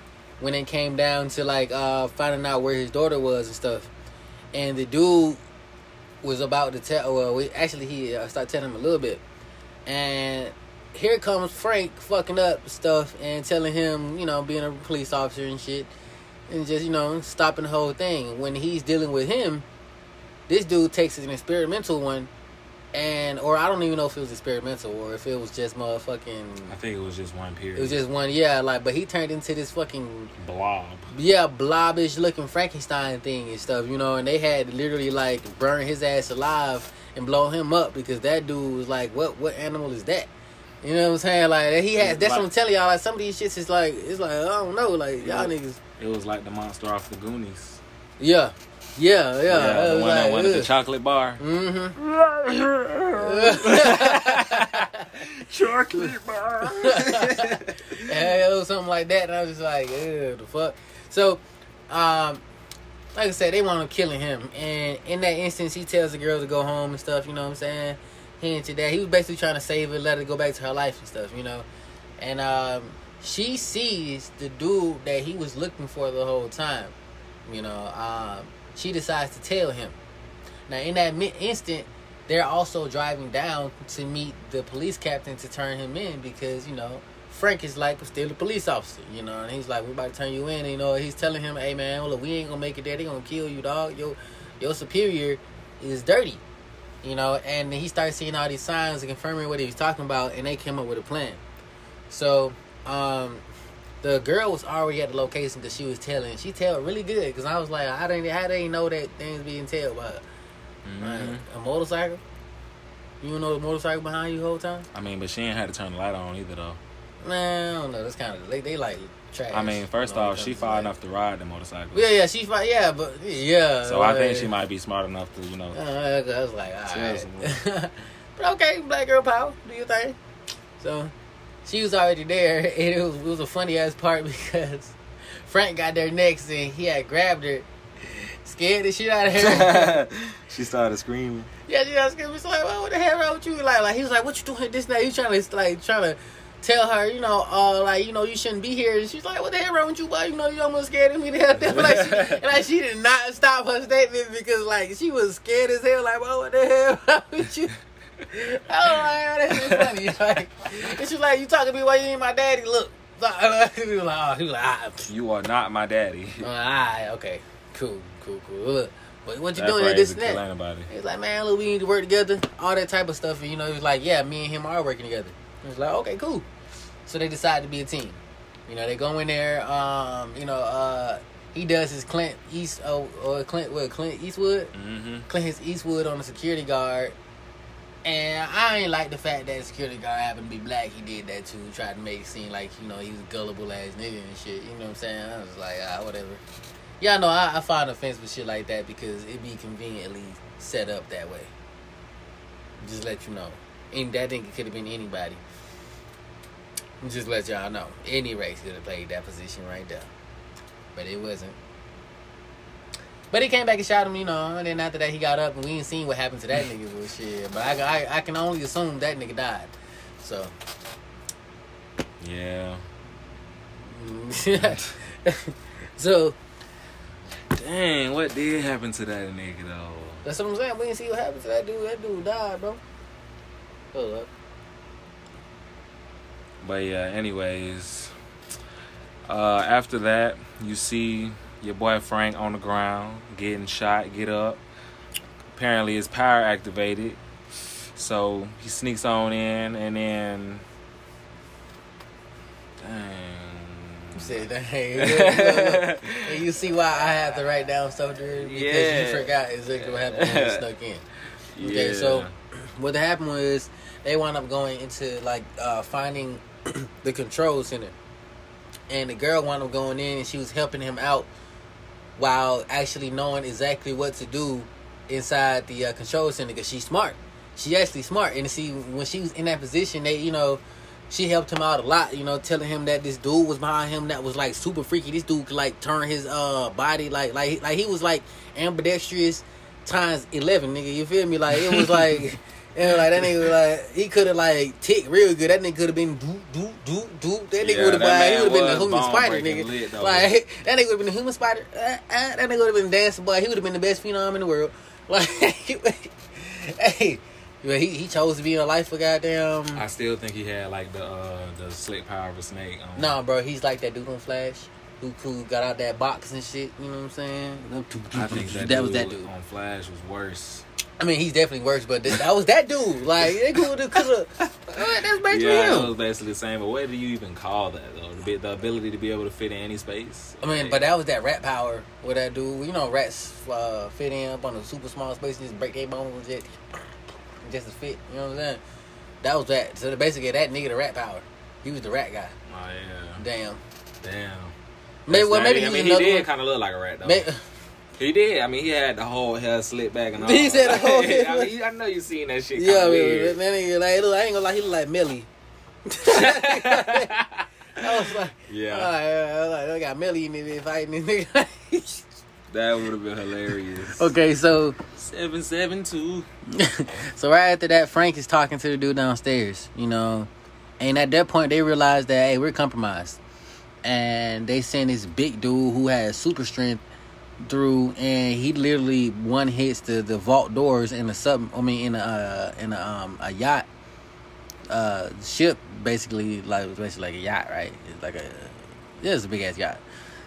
when it came down to like uh finding out where his daughter was and stuff. And the dude was about to tell well we actually he uh, started telling him a little bit. And here comes Frank fucking up stuff and telling him, you know, being a police officer and shit and just, you know, stopping the whole thing. When he's dealing with him, this dude takes an experimental one and or I don't even know if it was experimental or if it was just motherfucking I think it was just one period. it was just one yeah like but he turned into this fucking blob. yeah blobbish looking Frankenstein thing and stuff you know and they had literally like burn his ass alive and blow him up because that dude was like what what animal is that you know what I'm saying like he has that's what I'm telling y'all like some of these shits is like it's like I don't know like y'all niggas It was like the monster off the Goonies. yeah yeah yeah, it the was one that like, wanted the chocolate bar. Chocolate bar. yeah, it was something like that, and I was just like, Ew, the fuck. So, um, like I said, they want to killing him, and in that instance, he tells the girl to go home and stuff. You know what I'm saying? He into that. He was basically trying to save her, let her go back to her life and stuff. You know, and um, she sees the dude that he was looking for the whole time. You know, um, she decides to tell him. Now, in that instant, they're also driving down to meet the police captain to turn him in because you know Frank is like still a police officer, you know, and he's like, "We're about to turn you in." And, you know, he's telling him, "Hey man, look, we ain't gonna make it there. They gonna kill you, dog. Your your superior is dirty." You know, and he started seeing all these signs and confirming what he was talking about, and they came up with a plan. So, um, the girl was already at the location because she was telling. She tell really good because I was like, I didn't, how they know that things being told about Mhm. a motorcycle. You don't know the motorcycle behind you the whole time? I mean, but she ain't had to turn the light on either though. Nah, I don't know. That's kind of they, they like trash. I mean, first off, she far like- enough to ride the motorcycle. Yeah, yeah, she fine. Yeah, but yeah. So I think she might be smart enough to, you know. Uh, I was like, alright. but okay, black girl power, do your thing. So she was already there, and it was, it was a funny ass part because Frank got there next, and he had grabbed her, scared the shit out of her. she started screaming. yeah, she was scared. She's like, well, what the hell wrong with you? Like, like he was like, what you doing this now? You trying to like trying to. Tell her, you know, uh, like you know, you shouldn't be here. And she's like, "What the hell wrong with you, boy? You know, you almost scared of me." To hell. like, she, and like, she did not stop her statement because, like, she was scared as hell. Like, "Oh, what the hell wrong with you?" Oh my god, that's just funny. Like, it's just like you talking to me while you ain't my daddy. Look, he was like, oh, he was like, ah, You are not my daddy. all right, okay, cool, cool, cool. Look, but what you That doing? This and that. anybody. He's like, man, look, we need to work together. All that type of stuff. And, you know, he was like, yeah, me and him are working together. He was like, okay, cool. So they decide to be a team. You know, they go in there. Um, you know, uh, he does his Clint East, oh, or Clint, what, Clint Eastwood. Mm-hmm. Clint his Eastwood on the security guard. And I ain't like the fact that security guard happened to be black. He did that too. Tried to make it seem like, you know, he was gullible ass nigga and shit. You know what I'm saying? I was like, ah, whatever. Yeah, no, I, I find offense with shit like that because it be conveniently set up that way. Just let you know. And that thing could have been anybody. Just let y'all know. Any race could have played that position right there. But it wasn't. But he came back and shot him, you know, and then after that he got up and we ain't seen what happened to that nigga but shit. But I, I, I can only assume that nigga died. So Yeah. So Dang, what did happen to that nigga though? that's what I'm saying. We didn't see what happened to that dude. That dude died, bro. Hold up. But yeah, anyways. Uh after that, you see your boy Frank on the ground, getting shot, get up. Apparently his power activated. So he sneaks on in and then You Dang. said that. Look, look, look. And you see why I have to write down stuff during because Yeah. you forgot exactly what happened when you snuck in. Okay, Yeah. so what happened was they wound up going into like uh, finding the control center, and the girl wound up going in and she was helping him out while actually knowing exactly what to do inside the uh, control center because she's smart. She actually smart, and see when she was in that position, they you know. She helped him out a lot, you know, telling him that this dude was behind him that was like super freaky. This dude could like turn his uh body like like like he was like ambidextrous times eleven, nigga. You feel me? Like it was like, and like that nigga like he could have like ticked real good. That nigga could have been do do do do. That nigga Yeah, would have been he would have been the human spider, nigga. lit, like that nigga would have been the human spider. Uh, uh, that nigga would have been dancing boy. He would have been the best phenom in the world. Like, hey. But he, he chose to be in a life for goddamn. I still think he had like the uh, the slick power of a snake. On. Nah, bro, he's like that dude on Flash who, who got out that box and shit. You know what I'm saying? I think that, that dude was that dude. on Flash was worse. I mean, he's definitely worse, but this, that was that dude. Like, that dude could have. That's basically yeah, him. was basically the same. But what do you even call that though? The, the ability to be able to fit in any space. I mean, Like, but that was that rat power with that dude. You know, rats uh, fit in up on a super small space and just break their bones just, just to fit. You know what I'm saying? That was that. So basically, that nigga the rat power. He was the rat guy. oh yeah, Damn. damn. Maybe, well, maybe I mean, he did kind of look like a rat though. He did. I mean, he had the whole hair slicked back and all. He said the whole hair- I, mean, I know you seen that shit. yeah, man, that nigga like, look, I ain't gonna lie, he look like Millie. I was like, Yeah. all right, I was like, I got Millie in there fighting this nigga. That would have been hilarious. okay, so Seven seven two. so right after that, Frank is talking to the dude downstairs, you know, and at that point they realize that hey, we're compromised, and they send this big dude who has super strength through, and he literally one hits the the vault doors in a sub, I mean in a uh, in a um a yacht, uh ship basically like basically like a yacht, right? It's like a yeah, it's a big ass yacht.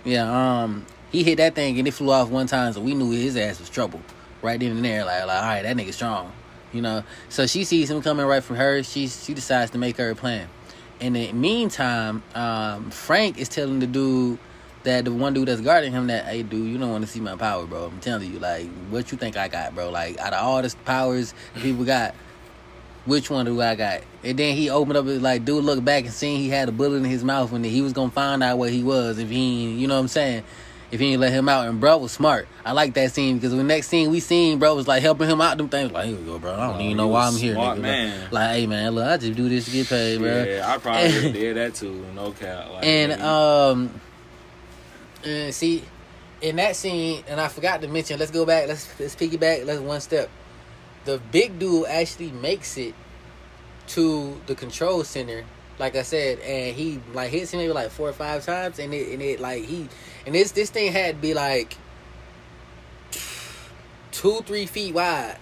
Yeah, um, he hit that thing and it flew off one time, so we knew his ass was trouble right then and there. Like, like, all right, that nigga strong. You know, so she sees him coming right from her. She she decides to make her plan. In the meantime, um, Frank is telling the dude that the one dude that's guarding him that, hey, dude, you don't want to see my power, bro. I'm telling you, like, what you think I got, bro? Like, out of all the powers people got, which one do I got? And then he opened up, his like, dude looked back and seen he had a bullet in his mouth and he was gonna find out what he was if he, you know what I'm saying? If he ain't let him out, and bro was smart. I like that scene because the next scene we seen, bro was like helping him out. Them things like, here we go, bro. I don't Oh, even know why I'm here, smart nigga. man. Like, hey man, look, I just do this to get paid, bro. Yeah, I probably did that too. No cap. Like, And um, and see, in that scene, and I forgot to mention. Let's go back. Let's let's piggyback. Let's one step. The big dude actually makes it to the control center, like I said, and he like hits him maybe like four or five times, and it and it like he and this this thing had to be like two three feet wide.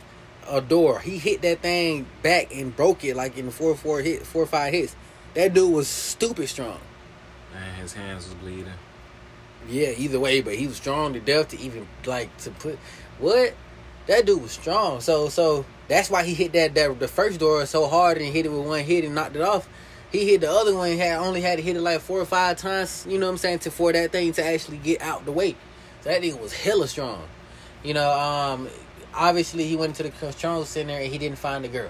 A door. He hit that thing back and broke it like in four four hit four five hits. That dude was stupid strong. man, his hands was bleeding. Yeah, either way, but he was strong to death to even like to put what that dude was strong. So so that's why he hit that that the first door so hard and hit it with one hit and knocked it off. He hit the other one had only had to hit it like four or five times. You know what I'm saying to for that thing to actually get out the way. So that nigga was hella strong. You know, um, obviously he went into the control center and he didn't find the girl.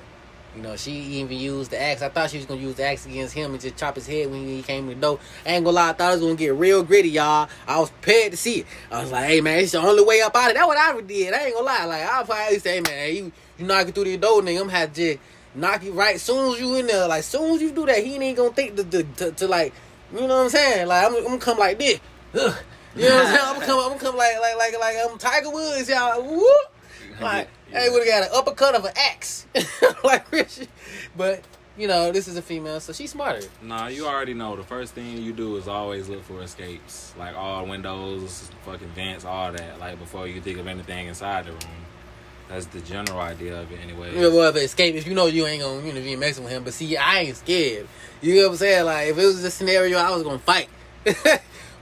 You know, she even used the axe. I thought she was gonna use the axe against him and just chop his head when he came to the door. I ain't gonna lie, I thought it was gonna get real gritty, y'all. I was prepared to see it. I was like, hey man, it's the only way up out of it. That's what I did. I ain't gonna lie. Like I probably say, hey man, you you knocking through the door, nigga, I'm have to just knock you right soon as you in there. Like soon as you do that, he ain't gonna think to to, to, to like, you know what I'm saying? Like I'm, I'm gonna come like this. Ugh. You know what I'm saying? I'm gonna come, I'm gonna come like like like like I'm Tiger Woods, y'all. Whoop. Like, Yeah. hey, would have got an uppercut of an axe, like Richard. But you know, this is a female, so she's smarter. Nah, you already know. The first thing you do is always look for escapes, like all windows, fucking vents, all that. Like before you think of anything inside the room. That's the general idea of it, anyway. Yeah, well, it escape, if you know you ain't gonna, you know, be messing with him. But see, I ain't scared. You know what I'm saying? Like, if it was a scenario, I was gonna fight.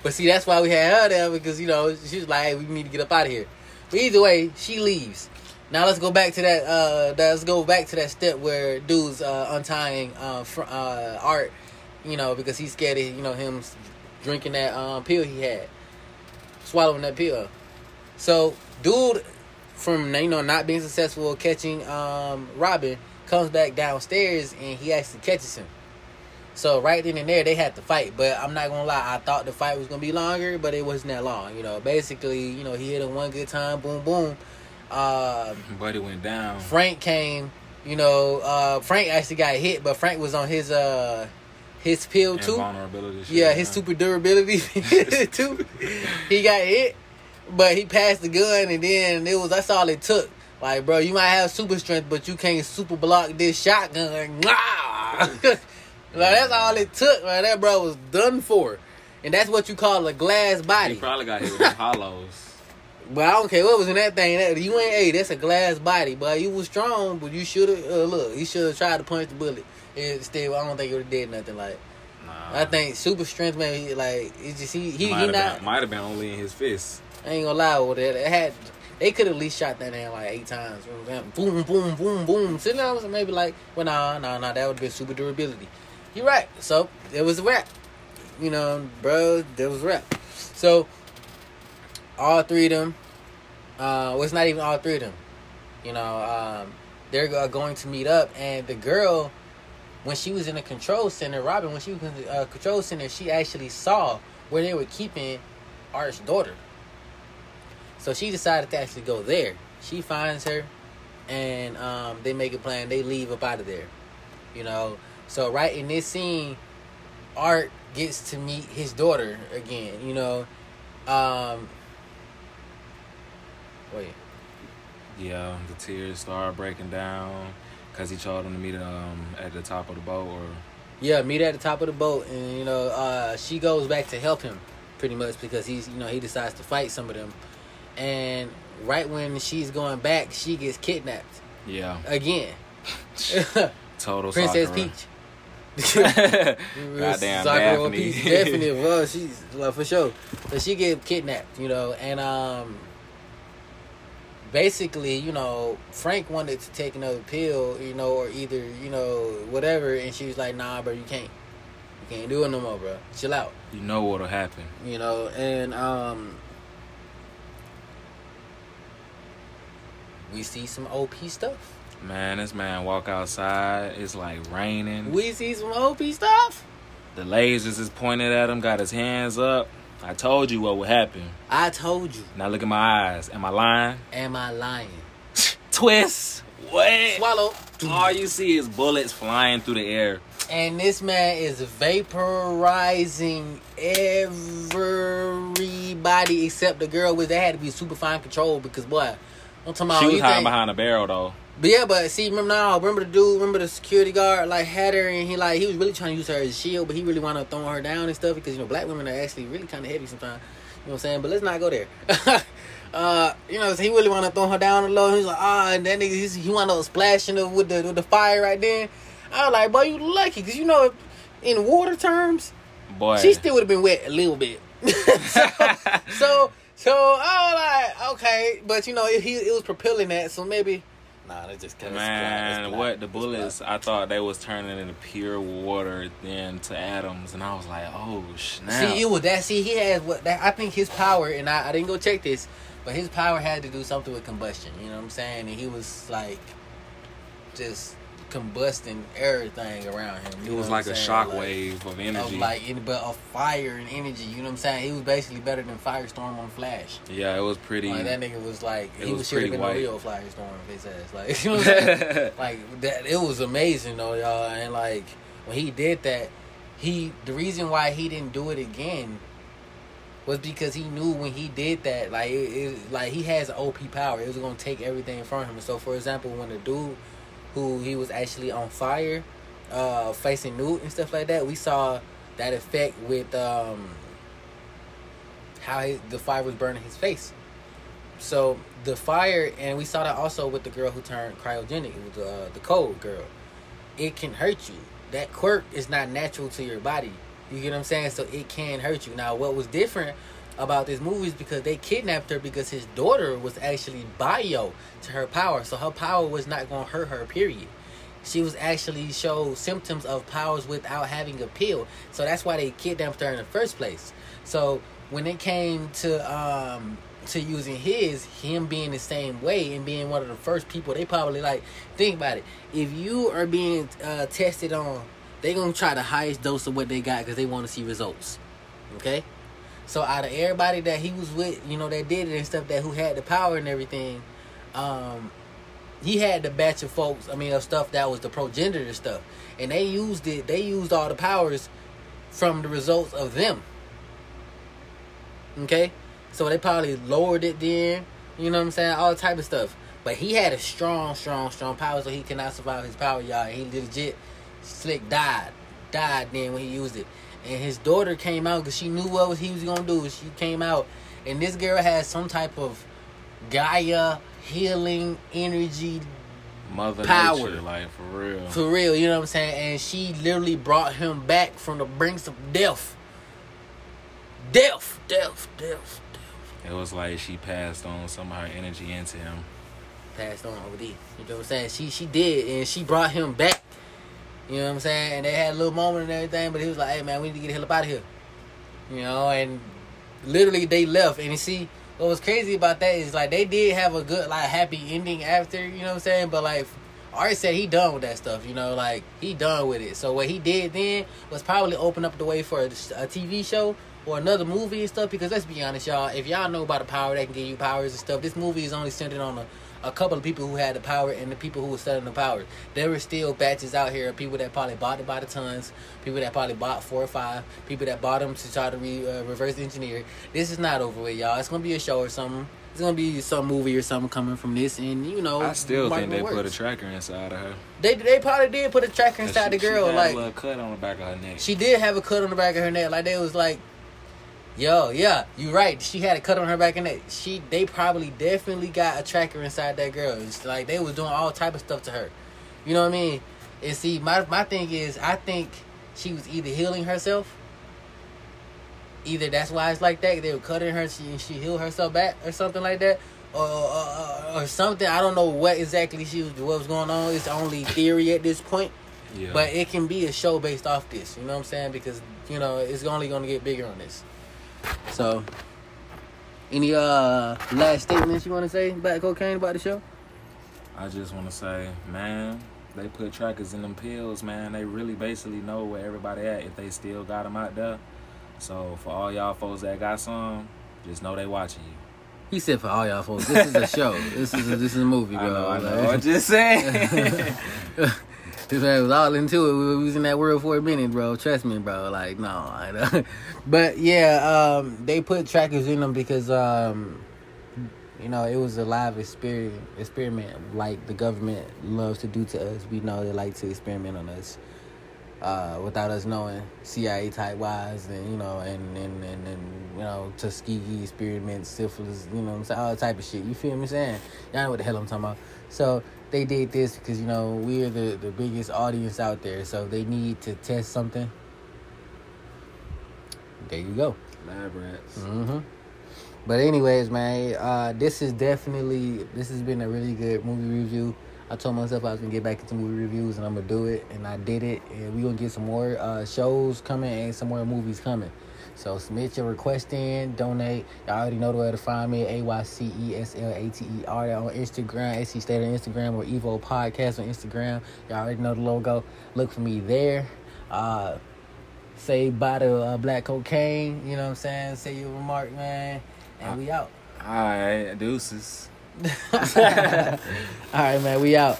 but see, that's why we had her there because you know she was like, hey, we need to get up out of here. But either way, she leaves. Now let's go back to that. Uh, let's go back to that step where dude's uh, untying uh, fr- uh, Art. You know, because he's scared of you know him drinking that um, pill he had, swallowing that pill. So, dude, from you know not being successful catching um, Robin, comes back downstairs and he actually catches him. So right then and there they had to fight, but I'm not gonna lie, I thought the fight was gonna be longer, but it wasn't that long. You know, basically, you know, he hit him one good time, boom, boom. Uh, Buddy went down. Frank came, you know, uh, Frank actually got hit, but Frank was on his uh his pill too. Shit, Yeah, his huh? super durability too. He got hit, but he passed the gun, and then it was that's all it took. Like, bro, you might have super strength, but you can't super block this shotgun. Like that's all it took, man. That bro was done for, and that's what you call a glass He body. probably got hit with the hollows. But I don't care what was in that thing. That you ain't, hey, that's a glass body, but you was strong, but you should have uh, look. He should have tried to punch the bullet. Instead, I don't think it would have did nothing. Like Nah. I think super strength, man. he- Like it's just he he, might he have not. been, might have been only in his fist. I ain't gonna lie with it. It had they could at least shot that man like eight times. Boom, boom, boom, boom. That was maybe like, well, nah, nah, nah. That would be super durability. You're right. So it was a wrap. You know, bro, there was a wrap. So all three of them. Uh, well, it's not even all three of them. You know, um, they're going to meet up, and the girl, when she was in the control center, Robin, when she was in the uh, control center, she actually saw where they were keeping Art's daughter. So she decided to actually go there. She finds her, and um, they make a plan. They leave up out of there. You know. So right in this scene, Art gets to meet his daughter again. You know. Um, wait. Yeah, the tears started breaking down because he told him to meet um at the top of the boat or Yeah, meet at the top of the boat, and you know, uh, she goes back to help him, pretty much because he's, you know, he decides to fight some of them, and right when she's going back, she gets kidnapped yeah, again. total Princess Sakura. Peach. Goddamn Sakura Daphne. Peach, definitely. Well, she's well, for sure. So she get kidnapped, you know, and um, basically, you know, Frank wanted to take another pill, you know, or either, you know, whatever, and she was like, "Nah, bro, you can't, you can't do it no more, bro. Chill out." You know what'll happen. You know, and um, we see some OP stuff. Man, this man walk outside. It's like raining. We see some OP stuff. The lasers is pointed at him. Got his hands up. I told you what would happen. I told you. Now look at my eyes. Am I lying? Am I lying? Twist. What? Swallow. All you see is bullets flying through the air. And this man is vaporizing everybody except the girl, which they had to be super fine control because boy, I'm talking about She was hiding behind a barrel though. But yeah, but see, remember now, remember the dude, remember the security guard, like had her, and he like he was really trying to use her as a shield, but he really wound up throwing her down and stuff because you know black women are actually really kind of heavy sometimes. You know what I'm saying? But let's not go there. uh, you know, so he really wound up throwing her down a little. He's like, ah, and then he, he wound up splashing her with the with the fire right then. I was like, boy, you lucky because you know, in water terms, Boy. she still would have been wet a little bit. so, so, so I was like, okay, but you know, he it was propelling that, so maybe. Nah, that's just kind of Man, what the bullets? I thought they was turning into pure water, then to atoms, and I was like, "Oh snap!" See, it was that. See, he has what that. I think his power, and I, I didn't go check this, but his power had to do something with combustion. You know what I'm saying? And he was like, just combusting everything around him. it was like a saying? shock Like, wave of Of energy. like, any- but of fire and energy. You know what I'm saying? He was basically better than Firestorm on Flash. yeah, it was pretty. Like that nigga was like, he was was should have been a real Firestorm. His ass, like, you know what I'm like that it was amazing though y'all and like when he did that he the reason why he didn't do it again was because he knew when he did that like it, it like he has op power it was going to take everything from him so for example when the dude who he was actually on fire uh facing newt and stuff like that we saw that effect with um how he, the fire was burning his face so the fire, and we saw that also with the girl who turned cryogenic, was uh, the cold girl. It can hurt you. That quirk is not natural to your body. You get what I'm saying? So it can hurt you. Now, what was different about this movie is because they kidnapped her because his daughter was actually bio to her power, so her power was not going to hurt her. Period. She was actually showed symptoms of powers without having a pill, so that's why they kidnapped her in the first place. So when it came to um to using his, him being the same way and being one of the first people, they probably like think about it. If you are being uh, tested on, they gonna try the highest dose of what they got because they want to see results. Okay, so out of everybody that he was with, you know, that did it and stuff, that who had the power and everything, um, he had the batch of folks. I mean, of stuff that was the progenitor stuff, and they used it. They used all the powers from the results of them. Okay, so they probably lowered it then. You know what I'm saying? All type of stuff. But he had a strong, strong, strong power, so he cannot survive his power, y'all. He legit slick died, died then when he used it. And his daughter came out because she knew what was he was gonna do. She came out, and this girl has some type of Gaia healing energy Mother Power. Nature, like for real. for real. You know what I'm saying? And she literally brought him back from the brinks of death. Death, death, death, death. It was like she passed on some of her energy into him. passed on OD. You know what I'm saying? She she did, and she brought him back. You know what I'm saying? And they had a little moment and everything, but he was like, "Hey man, we need to get the hell up out of here." You know, and literally they left. And you see, what was crazy about that is like they did have a good like happy ending after. You know what I'm saying? But like. Art said he done with that stuff, you know, like he done with it. So what he did then was probably open up the way for a, a TV show or another movie and stuff. Because let's be honest, y'all, if y'all know about the power that can give you powers and stuff, this movie is only centered on a, a couple of people who had the power and the people who were selling the powers. There were still batches out here of people that probably bought it by the tons, people that probably bought four or five, people that bought them to try to re, uh, reverse engineer. This is not over with, y'all. It's gonna be a show or something. It's gonna be some movie or something coming from this, and you know, I still think they marketing put a tracker inside of her. They they probably did put a tracker inside the She- she girl. like a little cut on the back of her neck. she did have a cut on the back of her neck. Like they was like, yo, yeah, you right. She had a cut on her back and neck. She they probably definitely got a tracker inside that girl. It's like they was doing all type of stuff to her. You know what I mean? And see, my my thing is, I think she was either healing herself. Either that's why it's like that. They were cutting her, she she healed herself back or something like that, or, or, or something. I don't know what exactly she was what was going on. It's only theory at this point. Yeah. But it can be a show based off this. You know what I'm saying? Because you know it's only going to get bigger on this. So, any uh last statements you want to say about cocaine about the show? I just want to say, man, they put trackers in them pills, man. They really basically know where everybody at if they still got them out there. So for all y'all folks that got some, just know they watching you. He said for all y'all folks, this is a show. this is a, this is a movie, I bro. know, I know. I'm just saying. This was all into it. We was in that world for a minute, bro. Trust me, bro. Like, no, I know. But yeah, um, they put trackers in them because, um, you know, it was a live experiment. Experiment like the government loves to do to us. We know they like to experiment on us uh, without us knowing, CIA type wise, and you know, and and and, and you know, Tuskegee experiments, syphilis, you know, I'm saying all type of shit. You feel me saying? Y'all know what the hell I'm talking about. So they did this because you know we're the the biggest audience out there, so they need to test something. There you go. Lab rats. hmm But anyways, man, uh, this is definitely this has been a really good movie review. I told myself I was gonna get back into movie reviews, and I'm gonna do it, and I did it. And we gonna get some more uh, shows coming and some more movies coming. So submit your request in, donate. Y'all already know where to find me. A Y C E S L A T E R on Instagram, AC State on Instagram, or Evo Podcast on Instagram. Y'all already know the logo. Look for me there. Uh, say bye to uh, black cocaine. You know what I'm saying? Say your remark, man. And we out. All right, deuces. All right, man. We out.